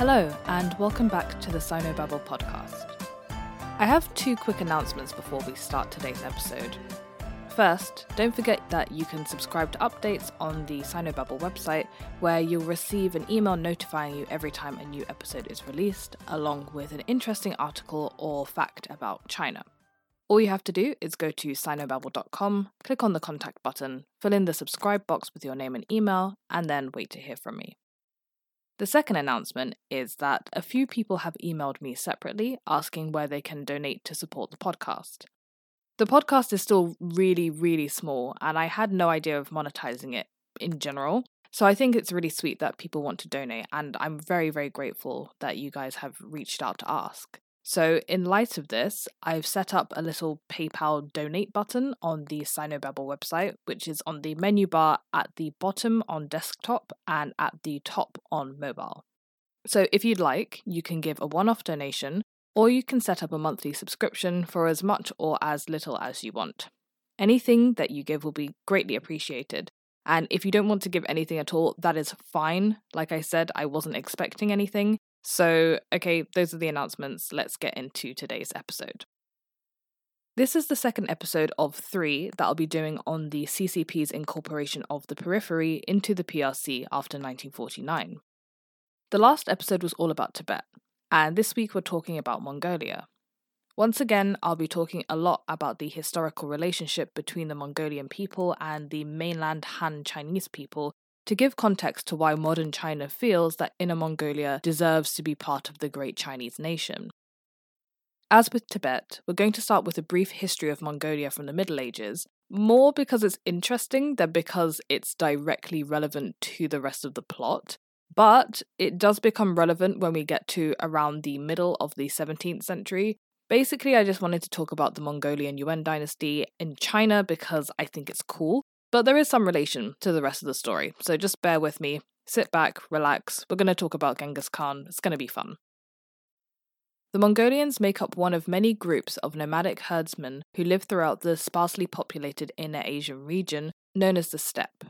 Hello, and welcome back to the Sinobabble podcast. I have two quick announcements before we start today's episode. First, don't forget that you can subscribe to updates on the Sinobabble website, where you'll receive an email notifying you every time a new episode is released, along with an interesting article or fact about China. All you have to do is go to sinobabble.com, click on the contact button, fill in the subscribe box with your name and email, and then wait to hear from me. The second announcement is that a few people have emailed me separately asking where they can donate to support the podcast. The podcast is still really, really small, and I had no idea of monetizing it in general. So I think it's really sweet that people want to donate, and I'm very, very grateful that you guys have reached out to ask. So, in light of this, I've set up a little PayPal donate button on the Sinobabble website, which is on the menu bar at the bottom on desktop and at the top on mobile. So, if you'd like, you can give a one off donation, or you can set up a monthly subscription for as much or as little as you want. Anything that you give will be greatly appreciated. And if you don't want to give anything at all, that is fine. Like I said, I wasn't expecting anything. So, okay, those are the announcements. Let's get into today's episode. This is the second episode of three that I'll be doing on the CCP's incorporation of the periphery into the PRC after 1949. The last episode was all about Tibet, and this week we're talking about Mongolia. Once again, I'll be talking a lot about the historical relationship between the Mongolian people and the mainland Han Chinese people to give context to why modern China feels that Inner Mongolia deserves to be part of the great Chinese nation. As with Tibet, we're going to start with a brief history of Mongolia from the Middle Ages, more because it's interesting than because it's directly relevant to the rest of the plot. But it does become relevant when we get to around the middle of the 17th century. Basically, I just wanted to talk about the Mongolian Yuan dynasty in China because I think it's cool but there is some relation to the rest of the story, so just bear with me. Sit back, relax. We're going to talk about Genghis Khan. It's going to be fun. The Mongolians make up one of many groups of nomadic herdsmen who live throughout the sparsely populated Inner Asian region known as the steppe.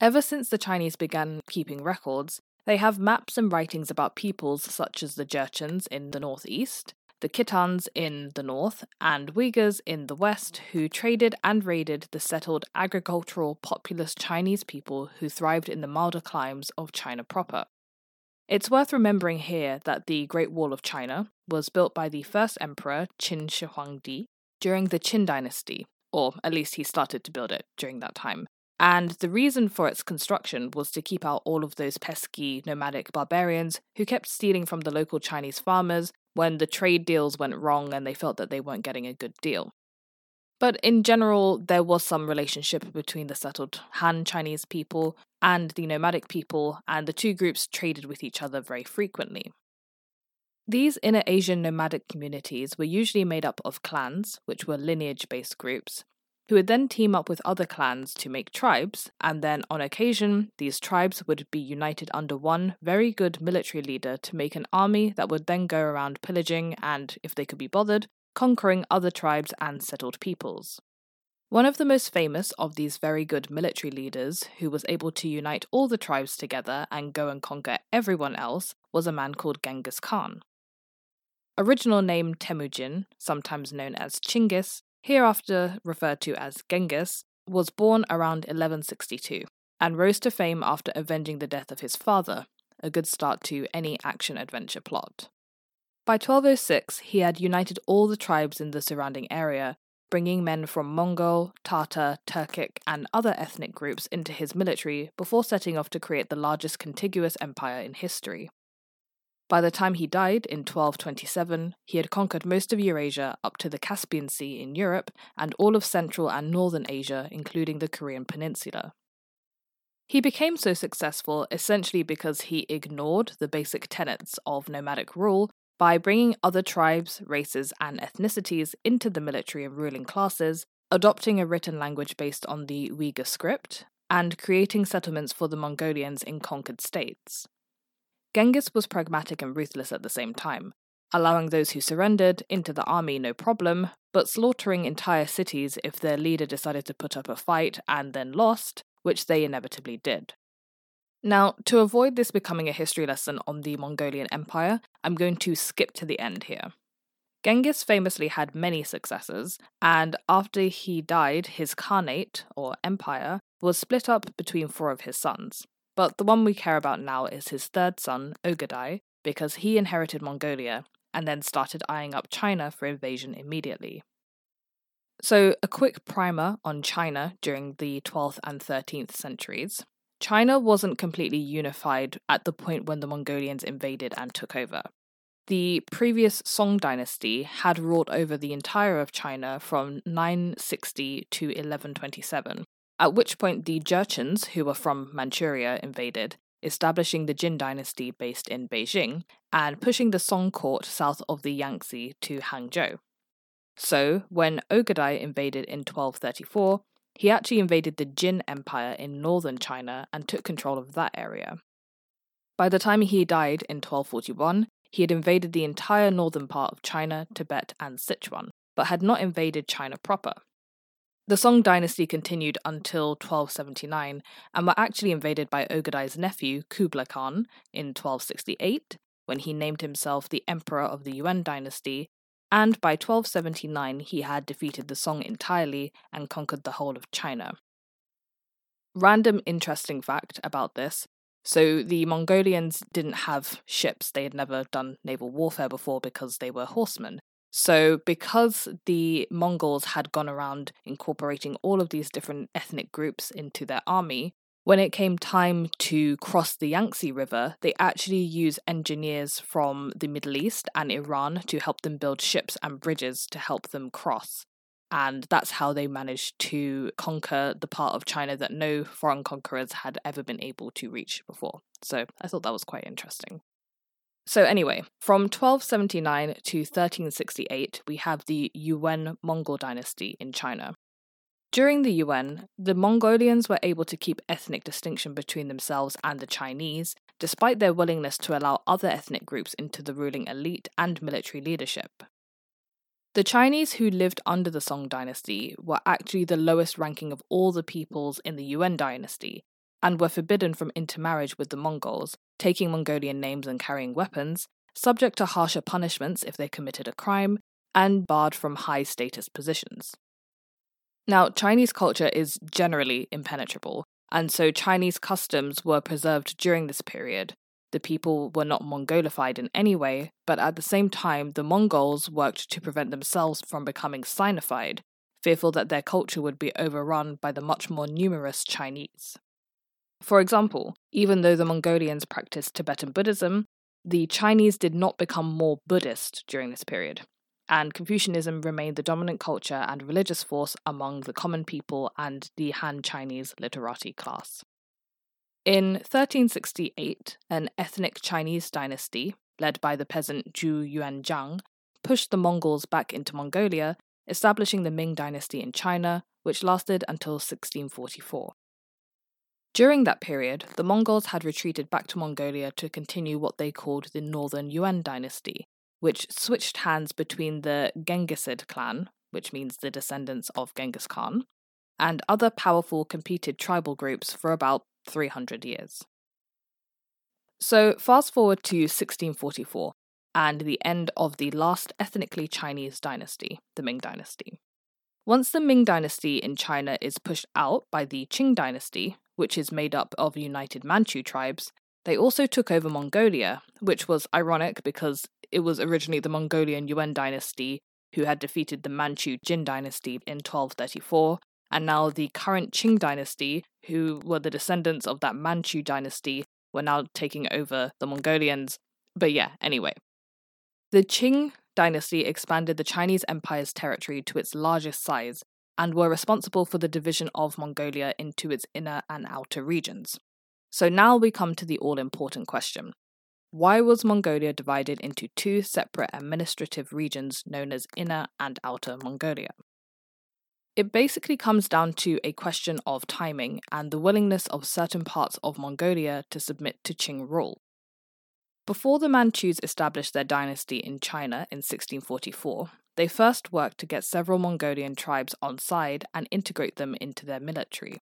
Ever since the Chinese began keeping records, they have maps and writings about peoples such as the Jurchens in the northeast, the Khitans in the north, and Uyghurs in the west, who traded and raided the settled agricultural populous Chinese people who thrived in the milder climes of China proper. It's worth remembering here that the Great Wall of China was built by the first emperor Qin Shi Huangdi during the Qin dynasty, or at least he started to build it during that time. And the reason for its construction was to keep out all of those pesky nomadic barbarians who kept stealing from the local Chinese farmers when the trade deals went wrong and they felt that they weren't getting a good deal. But in general, there was some relationship between the settled Han Chinese people and the nomadic people, and the two groups traded with each other very frequently. These inner Asian nomadic communities were usually made up of clans, which were lineage based groups, who would then team up with other clans to make tribes, and then on occasion, these tribes would be united under one very good military leader to make an army that would then go around pillaging and, if they could be bothered, conquering other tribes and settled peoples. One of the most famous of these very good military leaders, who was able to unite all the tribes together and go and conquer everyone else, was a man called Genghis Khan. Original name Temujin, sometimes known as Chinggis, hereafter referred to as Genghis, was born around 1162 and rose to fame after avenging the death of his father, a good start to any action adventure plot. By 1206, he had united all the tribes in the surrounding area, bringing men from Mongol, Tartar, Turkic, and other ethnic groups into his military before setting off to create the largest contiguous empire in history. By the time he died in 1227, he had conquered most of Eurasia up to the Caspian Sea in Europe and all of Central and Northern Asia, including the Korean Peninsula. He became so successful essentially because he ignored the basic tenets of nomadic rule by bringing other tribes, races, and ethnicities into the military and ruling classes, adopting a written language based on the Uyghur script, and creating settlements for the Mongolians in conquered states. Genghis was pragmatic and ruthless at the same time, allowing those who surrendered into the army no problem, but slaughtering entire cities if their leader decided to put up a fight and then lost, which they inevitably did. Now, to avoid this becoming a history lesson on the Mongolian Empire, I'm going to skip to the end here. Genghis famously had many successors, and after he died, his Khanate, or empire, was split up between four of his sons. But the one we care about now is his third son, Ogadai, because he inherited Mongolia and then started eyeing up China for invasion immediately. So, a quick primer on China during the 12th and 13th centuries. China wasn't completely unified at the point when the Mongolians invaded and took over. The previous Song dynasty had ruled over the entire of China from 960 to 1127, at which point the Jurchens, who were from Manchuria, invaded, establishing the Jin dynasty based in Beijing and pushing the Song court south of the Yangtze to Hangzhou. So, when Ogadai invaded in 1234, he actually invaded the Jin Empire in northern China and took control of that area. By the time he died in 1241, he had invaded the entire northern part of China, Tibet, and Sichuan, but had not invaded China proper. The Song dynasty continued until 1279 and were actually invaded by Ogadai's nephew, Kublai Khan, in 1268, when he named himself the Emperor of the Yuan dynasty and by 1279 he had defeated the Song entirely and conquered the whole of China. Random interesting fact about this so the Mongolians didn't have ships, they had never done naval warfare before because they were horsemen. So, because the Mongols had gone around incorporating all of these different ethnic groups into their army, when it came time to cross the Yangtze River, they actually used engineers from the Middle East and Iran to help them build ships and bridges to help them cross. And that's how they managed to conquer the part of China that no foreign conquerors had ever been able to reach before. So I thought that was quite interesting. So, anyway, from 1279 to 1368, we have the Yuan Mongol dynasty in China. During the Yuan, the Mongolians were able to keep ethnic distinction between themselves and the Chinese, despite their willingness to allow other ethnic groups into the ruling elite and military leadership. The Chinese who lived under the Song dynasty were actually the lowest ranking of all the peoples in the Yuan dynasty, and were forbidden from intermarriage with the Mongols, taking Mongolian names and carrying weapons, subject to harsher punishments if they committed a crime, and barred from high status positions. Now, Chinese culture is generally impenetrable, and so Chinese customs were preserved during this period. The people were not Mongolified in any way, but at the same time, the Mongols worked to prevent themselves from becoming Sinified, fearful that their culture would be overrun by the much more numerous Chinese. For example, even though the Mongolians practiced Tibetan Buddhism, the Chinese did not become more Buddhist during this period and Confucianism remained the dominant culture and religious force among the common people and the Han Chinese literati class. In 1368, an ethnic Chinese dynasty, led by the peasant Zhu Yuanzhang, pushed the Mongols back into Mongolia, establishing the Ming dynasty in China, which lasted until 1644. During that period, the Mongols had retreated back to Mongolia to continue what they called the Northern Yuan dynasty, which switched hands between the Genghisid clan, which means the descendants of Genghis Khan, and other powerful competed tribal groups for about 300 years. So, fast forward to 1644 and the end of the last ethnically Chinese dynasty, the Ming Dynasty. Once the Ming Dynasty in China is pushed out by the Qing Dynasty, which is made up of united Manchu tribes, they also took over Mongolia, which was ironic because it was originally the Mongolian Yuan dynasty who had defeated the Manchu Jin dynasty in 1234, and now the current Qing dynasty, who were the descendants of that Manchu dynasty, were now taking over the Mongolians. But yeah, anyway. The Qing dynasty expanded the Chinese empire's territory to its largest size and were responsible for the division of Mongolia into its inner and outer regions. So now we come to the all important question why was Mongolia divided into two separate administrative regions known as Inner and Outer Mongolia? It basically comes down to a question of timing and the willingness of certain parts of Mongolia to submit to Qing rule. Before the Manchus established their dynasty in China in 1644, they first worked to get several Mongolian tribes on side and integrate them into their military.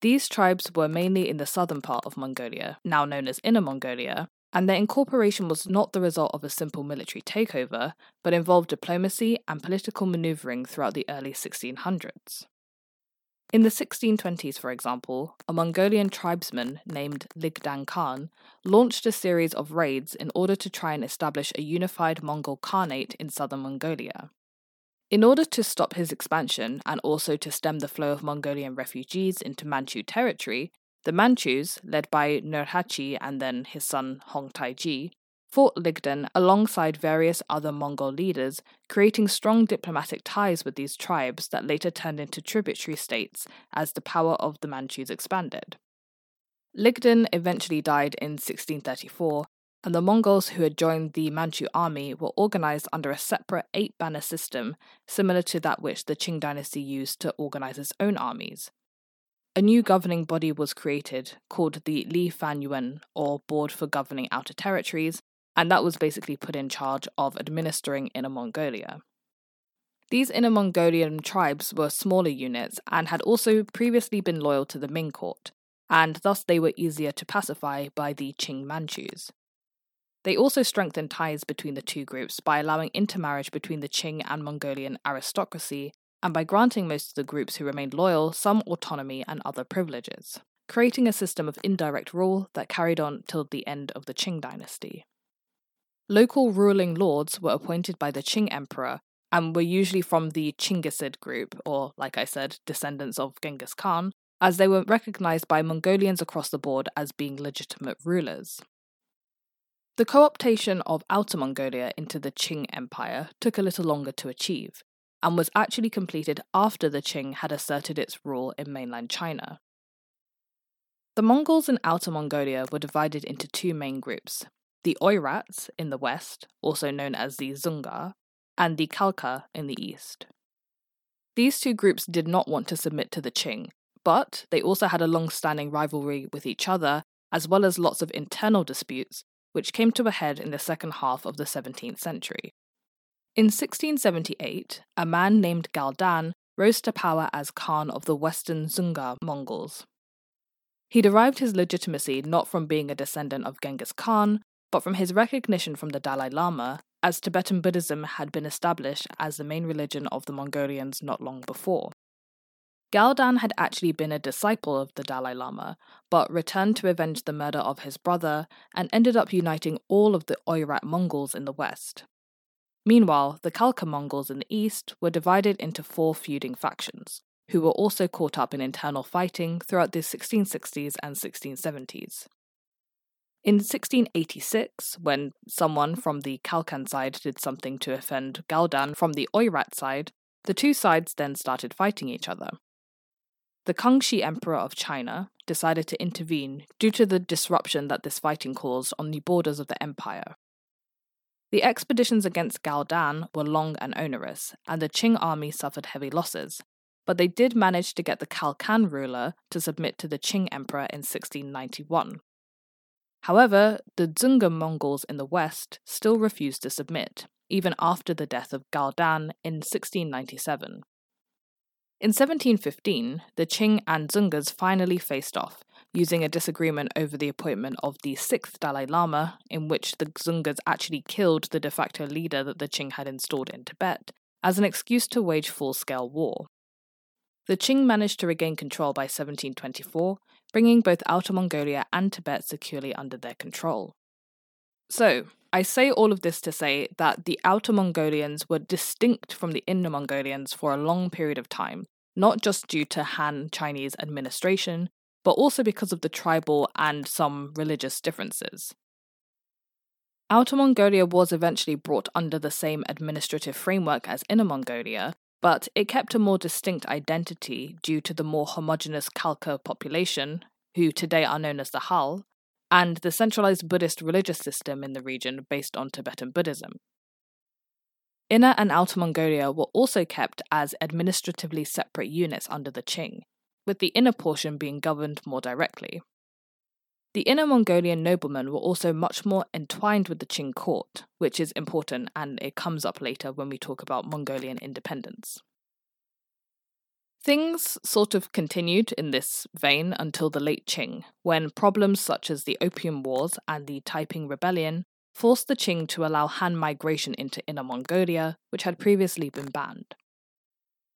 These tribes were mainly in the southern part of Mongolia, now known as Inner Mongolia, and their incorporation was not the result of a simple military takeover, but involved diplomacy and political maneuvering throughout the early 1600s. In the 1620s, for example, a Mongolian tribesman named Ligdan Khan launched a series of raids in order to try and establish a unified Mongol Khanate in southern Mongolia. In order to stop his expansion and also to stem the flow of Mongolian refugees into Manchu territory, the Manchus, led by Nurhaci and then his son Hong Taiji, fought Ligdan alongside various other Mongol leaders, creating strong diplomatic ties with these tribes that later turned into tributary states as the power of the Manchus expanded. Ligdan eventually died in 1634, and the Mongols who had joined the Manchu army were organized under a separate eight banner system, similar to that which the Qing dynasty used to organize its own armies. A new governing body was created called the Li Fan Yuan, or Board for Governing Outer Territories, and that was basically put in charge of administering Inner Mongolia. These Inner Mongolian tribes were smaller units and had also previously been loyal to the Ming court, and thus they were easier to pacify by the Qing Manchus. They also strengthened ties between the two groups by allowing intermarriage between the Qing and Mongolian aristocracy, and by granting most of the groups who remained loyal some autonomy and other privileges, creating a system of indirect rule that carried on till the end of the Qing dynasty. Local ruling lords were appointed by the Qing emperor and were usually from the Chinggisid group, or, like I said, descendants of Genghis Khan, as they were recognized by Mongolians across the board as being legitimate rulers. The co optation of Outer Mongolia into the Qing Empire took a little longer to achieve, and was actually completed after the Qing had asserted its rule in mainland China. The Mongols in Outer Mongolia were divided into two main groups the Oirats in the west, also known as the Dzungar, and the Khalkha in the east. These two groups did not want to submit to the Qing, but they also had a long standing rivalry with each other, as well as lots of internal disputes which came to a head in the second half of the 17th century. In 1678, a man named Galdan rose to power as Khan of the Western Dzungar Mongols. He derived his legitimacy not from being a descendant of Genghis Khan, but from his recognition from the Dalai Lama, as Tibetan Buddhism had been established as the main religion of the Mongolians not long before. Galdan had actually been a disciple of the Dalai Lama, but returned to avenge the murder of his brother and ended up uniting all of the Oirat Mongols in the west. Meanwhile, the Khalkha Mongols in the east were divided into four feuding factions, who were also caught up in internal fighting throughout the 1660s and 1670s. In 1686, when someone from the Khalkhan side did something to offend Galdan from the Oirat side, the two sides then started fighting each other. The Kangxi Emperor of China decided to intervene due to the disruption that this fighting caused on the borders of the empire. The expeditions against Galdan were long and onerous, and the Qing army suffered heavy losses, but they did manage to get the Khalkhan ruler to submit to the Qing emperor in 1691. However, the Dzungar Mongols in the west still refused to submit, even after the death of Galdan in 1697. In 1715, the Qing and Dzungars finally faced off, using a disagreement over the appointment of the sixth Dalai Lama, in which the Dzungars actually killed the de facto leader that the Qing had installed in Tibet, as an excuse to wage full scale war. The Qing managed to regain control by 1724, bringing both Outer Mongolia and Tibet securely under their control. So, I say all of this to say that the Outer Mongolians were distinct from the Inner Mongolians for a long period of time, not just due to Han Chinese administration, but also because of the tribal and some religious differences. Outer Mongolia was eventually brought under the same administrative framework as Inner Mongolia, but it kept a more distinct identity due to the more homogenous Khalkha population, who today are known as the Hal, and the centralized Buddhist religious system in the region based on Tibetan Buddhism. Inner and Outer Mongolia were also kept as administratively separate units under the Qing, with the inner portion being governed more directly. The Inner Mongolian noblemen were also much more entwined with the Qing court, which is important and it comes up later when we talk about Mongolian independence. Things sort of continued in this vein until the late Qing, when problems such as the Opium Wars and the Taiping Rebellion forced the Qing to allow Han migration into Inner Mongolia, which had previously been banned.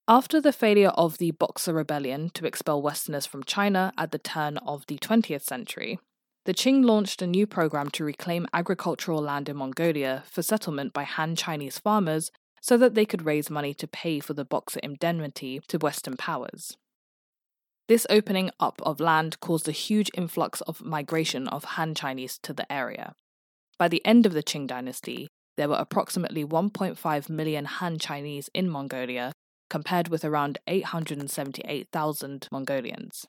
After the failure of the Boxer Rebellion to expel Westerners from China at the turn of the 20th century, the Qing launched a new program to reclaim agricultural land in Mongolia for settlement by Han Chinese farmers so that they could raise money to pay for the Boxer indemnity to Western powers. This opening up of land caused a huge influx of migration of Han Chinese to the area. By the end of the Qing dynasty, there were approximately 1.5 million Han Chinese in Mongolia, compared with around 878,000 Mongolians.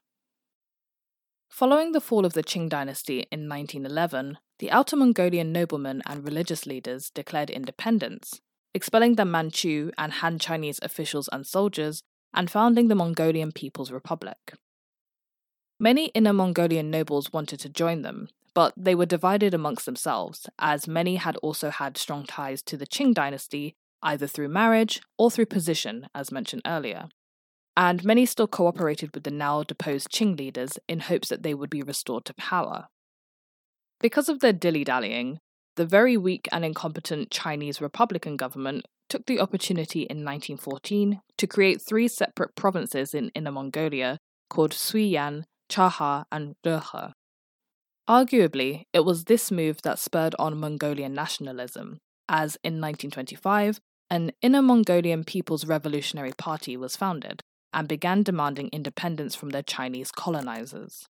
Following the fall of the Qing dynasty in 1911, the Outer Mongolian noblemen and religious leaders declared independence, expelling the Manchu and Han Chinese officials and soldiers, and founding the Mongolian People's Republic. Many Inner Mongolian nobles wanted to join them, but they were divided amongst themselves, as many had also had strong ties to the Qing dynasty, either through marriage or through position, as mentioned earlier and many still cooperated with the now deposed Qing leaders in hopes that they would be restored to power. Because of their dilly dallying, the very weak and incompetent Chinese Republican government took the opportunity in 1914 to create three separate provinces in Inner Mongolia called Suiyuan, Chahar, and Rehe. Arguably, it was this move that spurred on Mongolian nationalism, as in 1925, an Inner Mongolian People's Revolutionary Party was founded and began demanding independence from their Chinese colonizers.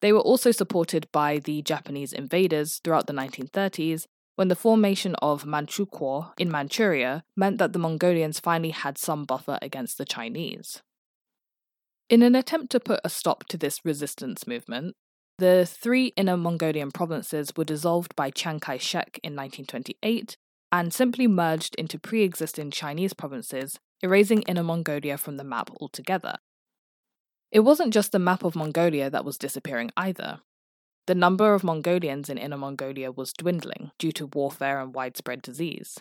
They were also supported by the Japanese invaders throughout the 1930s when the formation of Manchukuo in Manchuria meant that the Mongolians finally had some buffer against the Chinese. In an attempt to put a stop to this resistance movement, the three inner Mongolian provinces were dissolved by Chiang Kai shek in 1928 and simply merged into pre existing Chinese provinces erasing Inner Mongolia from the map altogether. It wasn't just the map of Mongolia that was disappearing either. The number of Mongolians in Inner Mongolia was dwindling due to warfare and widespread disease.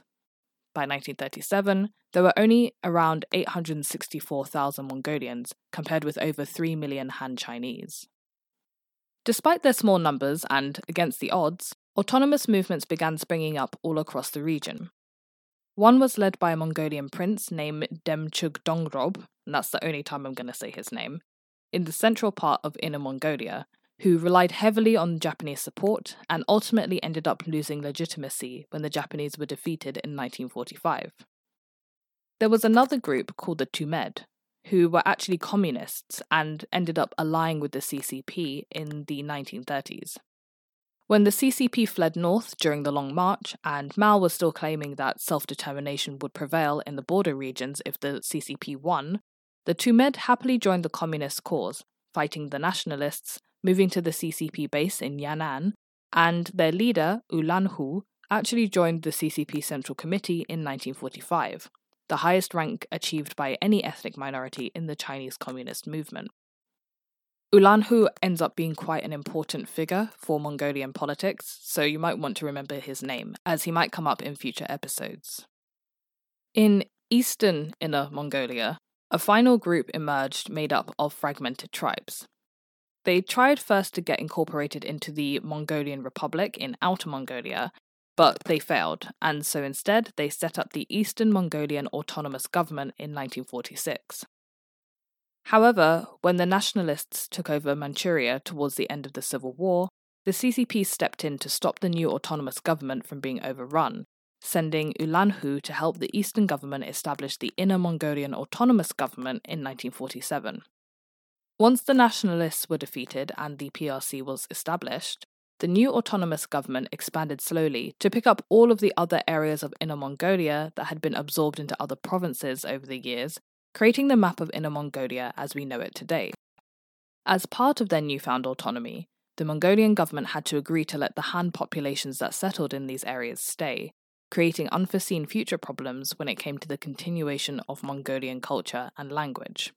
By 1937, there were only around 864,000 Mongolians, compared with over 3 million Han Chinese. Despite their small numbers and against the odds, autonomous movements began springing up all across the region. One was led by a Mongolian prince named Demchug Dongrob, and that's the only time I'm going to say his name, in the central part of Inner Mongolia, who relied heavily on Japanese support and ultimately ended up losing legitimacy when the Japanese were defeated in 1945. There was another group called the Tumed, who were actually communists and ended up allying with the CCP in the 1930s. When the CCP fled north during the Long March, and Mao was still claiming that self determination would prevail in the border regions if the CCP won, the Tumed happily joined the communist cause, fighting the nationalists, moving to the CCP base in Yan'an, and their leader, Ulanhu, actually joined the CCP Central Committee in 1945, the highest rank achieved by any ethnic minority in the Chinese Communist movement. Ulanhu ends up being quite an important figure for Mongolian politics, so you might want to remember his name, as he might come up in future episodes. In eastern Inner Mongolia, a final group emerged made up of fragmented tribes. They tried first to get incorporated into the Mongolian Republic in Outer Mongolia, but they failed, and so instead they set up the Eastern Mongolian Autonomous Government in 1946. However, when the nationalists took over Manchuria towards the end of the Civil War, the CCP stepped in to stop the new autonomous government from being overrun, sending Ulanhu to help the eastern government establish the Inner Mongolian Autonomous Government in 1947. Once the nationalists were defeated and the PRC was established, the new autonomous government expanded slowly to pick up all of the other areas of Inner Mongolia that had been absorbed into other provinces over the years creating the map of Inner Mongolia as we know it today. As part of their newfound autonomy, the Mongolian government had to agree to let the Han populations that settled in these areas stay, creating unforeseen future problems when it came to the continuation of Mongolian culture and language.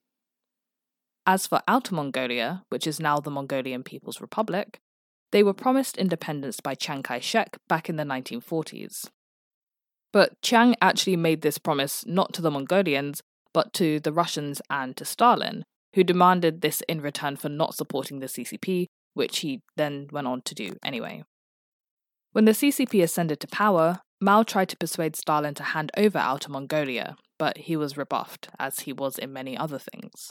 As for Outer Mongolia, which is now the Mongolian People's Republic, they were promised independence by Chiang Kai shek back in the 1940s. But Chiang actually made this promise not to the Mongolians, but to the Russians and to Stalin, who demanded this in return for not supporting the CCP, which he then went on to do anyway. When the CCP ascended to power, Mao tried to persuade Stalin to hand over Outer Mongolia, but he was rebuffed, as he was in many other things.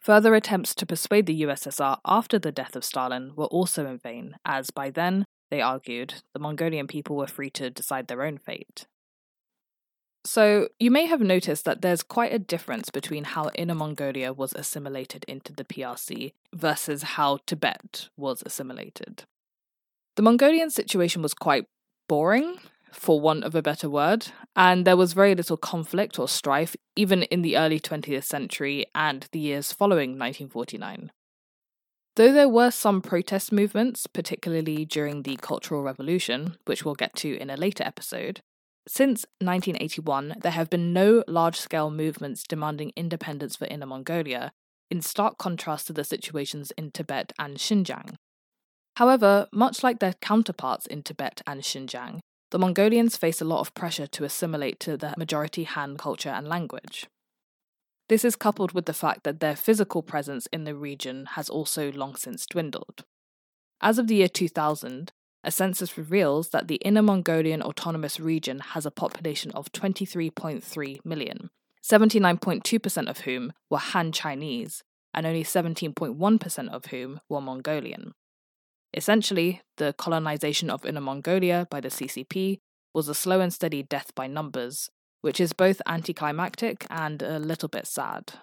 Further attempts to persuade the USSR after the death of Stalin were also in vain, as by then, they argued, the Mongolian people were free to decide their own fate. So, you may have noticed that there's quite a difference between how Inner Mongolia was assimilated into the PRC versus how Tibet was assimilated. The Mongolian situation was quite boring, for want of a better word, and there was very little conflict or strife even in the early 20th century and the years following 1949. Though there were some protest movements, particularly during the Cultural Revolution, which we'll get to in a later episode, since 1981 there have been no large scale movements demanding independence for Inner Mongolia, in stark contrast to the situations in Tibet and Xinjiang. However, much like their counterparts in Tibet and Xinjiang, the Mongolians face a lot of pressure to assimilate to the majority Han culture and language. This is coupled with the fact that their physical presence in the region has also long since dwindled. As of the year 2000, a census reveals that the Inner Mongolian Autonomous Region has a population of 23.3 million, 79.2% of whom were Han Chinese, and only 17.1% of whom were Mongolian. Essentially, the colonization of Inner Mongolia by the CCP was a slow and steady death by numbers, which is both anticlimactic and a little bit sad.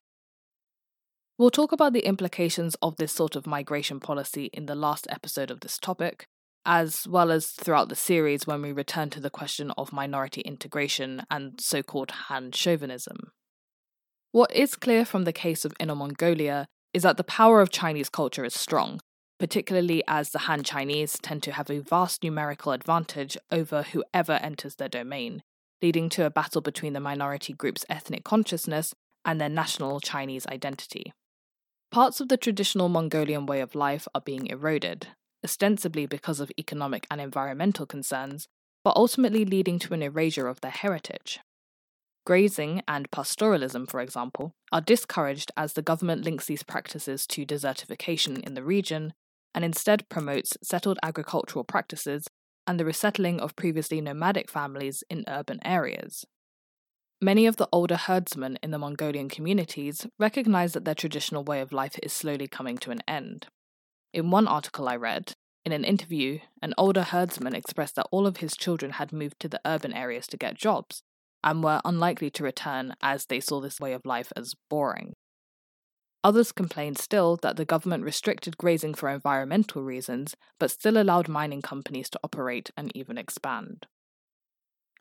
We'll talk about the implications of this sort of migration policy in the last episode of this topic, as well as throughout the series when we return to the question of minority integration and so called Han chauvinism. What is clear from the case of Inner Mongolia is that the power of Chinese culture is strong, particularly as the Han Chinese tend to have a vast numerical advantage over whoever enters their domain, leading to a battle between the minority group's ethnic consciousness and their national Chinese identity. Parts of the traditional Mongolian way of life are being eroded, ostensibly because of economic and environmental concerns, but ultimately leading to an erasure of their heritage. Grazing and pastoralism, for example, are discouraged as the government links these practices to desertification in the region and instead promotes settled agricultural practices and the resettling of previously nomadic families in urban areas. Many of the older herdsmen in the Mongolian communities recognize that their traditional way of life is slowly coming to an end. In one article I read, in an interview, an older herdsman expressed that all of his children had moved to the urban areas to get jobs and were unlikely to return as they saw this way of life as boring. Others complained still that the government restricted grazing for environmental reasons, but still allowed mining companies to operate and even expand.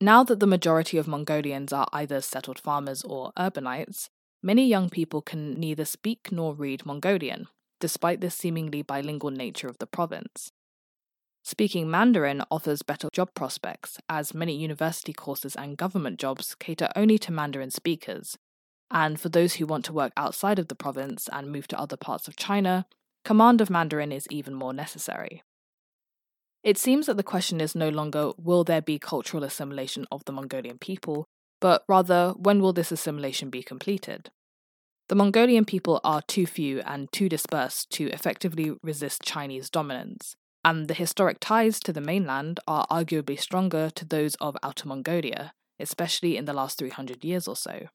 Now that the majority of Mongolians are either settled farmers or urbanites, many young people can neither speak nor read Mongolian, despite the seemingly bilingual nature of the province. Speaking Mandarin offers better job prospects, as many university courses and government jobs cater only to Mandarin speakers, and for those who want to work outside of the province and move to other parts of China, command of Mandarin is even more necessary. It seems that the question is no longer will there be cultural assimilation of the Mongolian people, but rather when will this assimilation be completed? The Mongolian people are too few and too dispersed to effectively resist Chinese dominance, and the historic ties to the mainland are arguably stronger to those of Outer Mongolia, especially in the last 300 years or so.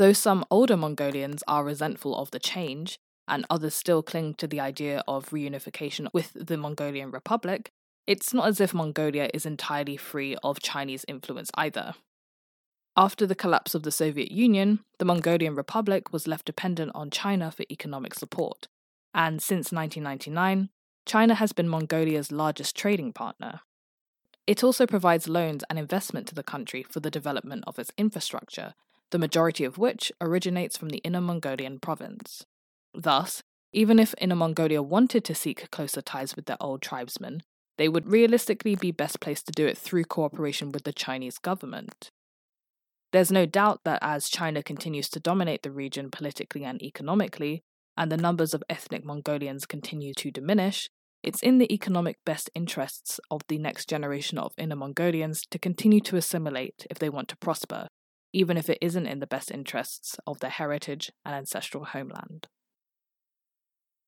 Though some older Mongolians are resentful of the change, and others still cling to the idea of reunification with the Mongolian Republic, it's not as if Mongolia is entirely free of Chinese influence either. After the collapse of the Soviet Union, the Mongolian Republic was left dependent on China for economic support, and since 1999, China has been Mongolia's largest trading partner. It also provides loans and investment to the country for the development of its infrastructure, the majority of which originates from the Inner Mongolian province. Thus, even if Inner Mongolia wanted to seek closer ties with their old tribesmen, they would realistically be best placed to do it through cooperation with the Chinese government. There's no doubt that as China continues to dominate the region politically and economically, and the numbers of ethnic Mongolians continue to diminish, it's in the economic best interests of the next generation of Inner Mongolians to continue to assimilate if they want to prosper, even if it isn't in the best interests of their heritage and ancestral homeland.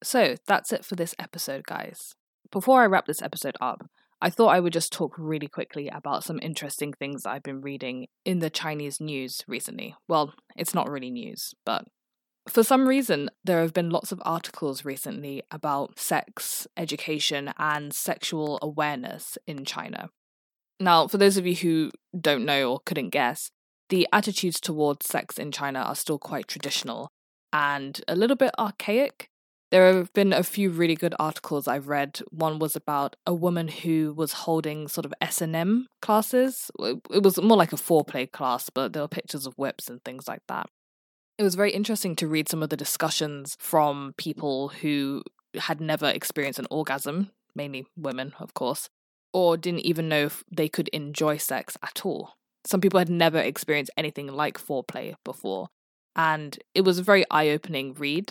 So that's it for this episode, guys. Before I wrap this episode up, I thought I would just talk really quickly about some interesting things I've been reading in the Chinese news recently. Well, it's not really news, but for some reason, there have been lots of articles recently about sex education and sexual awareness in China. Now, for those of you who don't know or couldn't guess, the attitudes towards sex in China are still quite traditional and a little bit archaic. There have been a few really good articles I've read. One was about a woman who was holding sort of S&M classes. It was more like a foreplay class, but there were pictures of whips and things like that. It was very interesting to read some of the discussions from people who had never experienced an orgasm, mainly women, of course, or didn't even know if they could enjoy sex at all. Some people had never experienced anything like foreplay before, and it was a very eye opening read.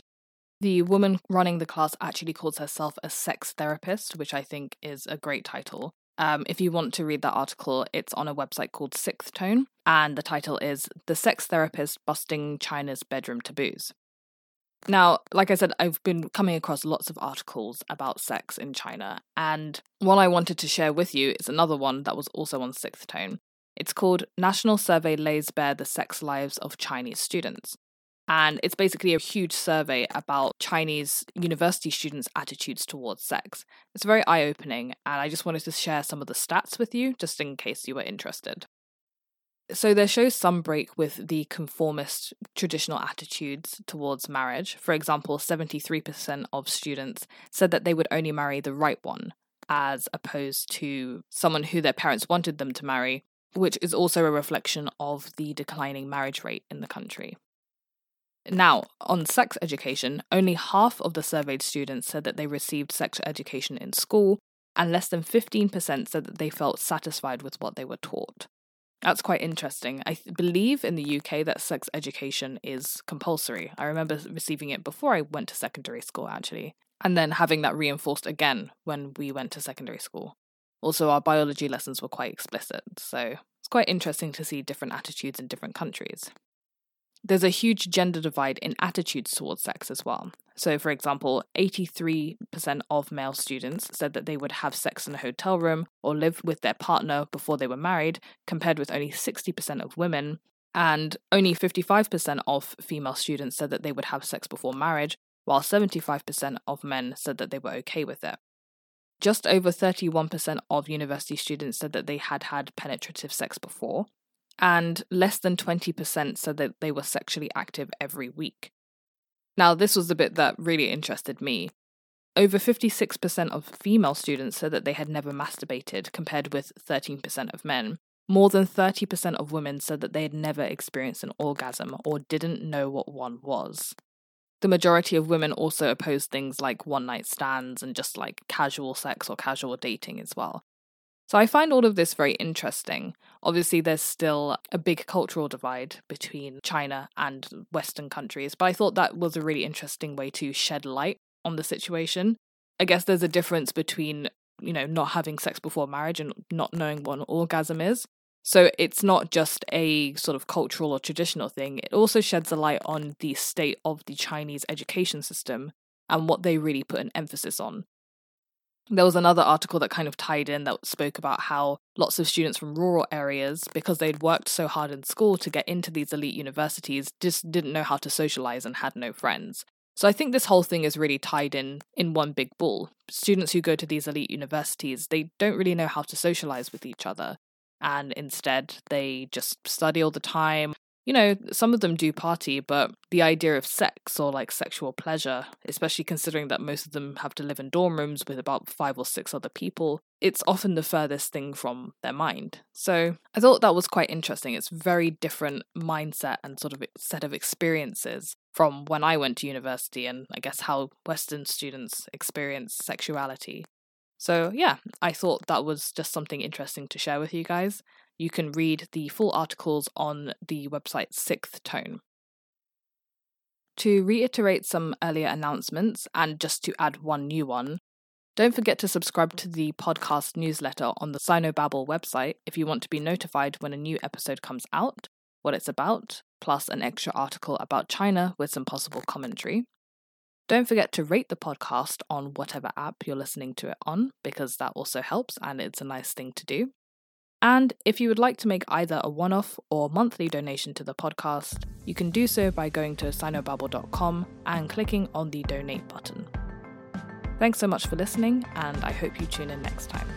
The woman running the class actually calls herself a sex therapist, which I think is a great title. Um, if you want to read that article, it's on a website called Sixth Tone, and the title is The Sex Therapist Busting China's Bedroom Taboos. Now, like I said, I've been coming across lots of articles about sex in China, and one I wanted to share with you is another one that was also on Sixth Tone. It's called National Survey Lays Bare the Sex Lives of Chinese Students. And it's basically a huge survey about Chinese university students' attitudes towards sex. It's very eye opening, and I just wanted to share some of the stats with you, just in case you were interested. So there shows some break with the conformist traditional attitudes towards marriage. For example, 73% of students said that they would only marry the right one, as opposed to someone who their parents wanted them to marry, which is also a reflection of the declining marriage rate in the country. Now, on sex education, only half of the surveyed students said that they received sex education in school, and less than 15% said that they felt satisfied with what they were taught. That's quite interesting. I th- believe in the UK that sex education is compulsory. I remember receiving it before I went to secondary school, actually, and then having that reinforced again when we went to secondary school. Also, our biology lessons were quite explicit, so it's quite interesting to see different attitudes in different countries there's a huge gender divide in attitudes towards sex as well. So, for example, 83% of male students said that they would have sex in a hotel room or live with their partner before they were married, compared with only 60% of women. And only 55% of female students said that they would have sex before marriage, while 75% of men said that they were okay with it. Just over 31% of university students said that they had had penetrative sex before, and less than 20% said that they were sexually active every week. Now, this was the bit that really interested me. Over 56% of female students said that they had never masturbated, compared with 13% of men. More than 30% of women said that they had never experienced an orgasm or didn't know what one was. The majority of women also oppose things like one night stands and just like casual sex or casual dating as well. So I find all of this very interesting. Obviously, there's still a big cultural divide between China and Western countries, but I thought that was a really interesting way to shed light on the situation. I guess there's a difference between, you know, not having sex before marriage and not knowing what an orgasm is. So it's not just a sort of cultural or traditional thing, it also sheds a light on the state of the Chinese education system and what they really put an emphasis on there was another article that kind of tied in that spoke about how lots of students from rural areas, because they'd worked so hard in school to get into these elite universities, just didn't know how to socialize and had no friends. So I think this whole thing is really tied in in one big ball. Students who go to these elite universities, they don't really know how to socialize with each other. And instead, they just study all the time, you know, some of them do party, but the idea of sex or like sexual pleasure, especially considering that most of them have to live in dorm rooms with about five or six other people, it's often the furthest thing from their mind. So I thought that was quite interesting. It's very different mindset and sort of set of experiences from when I went to university and I guess how Western students experience sexuality. So, yeah, I thought that was just something interesting to share with you guys. You can read the full articles on the website Sixth Tone. To reiterate some earlier announcements, and just to add one new one, don't forget to subscribe to the podcast newsletter on the Sinobabble website if you want to be notified when a new episode comes out. what it's about, plus an extra article about China with some possible commentary. Don't forget to rate the podcast on whatever app you're listening to it on, because that also helps and it's a nice thing to do. And if you would like to make either a one off or monthly donation to the podcast, you can do so by going to sinobabble.com and clicking on the donate button. Thanks so much for listening, and I hope you tune in next time.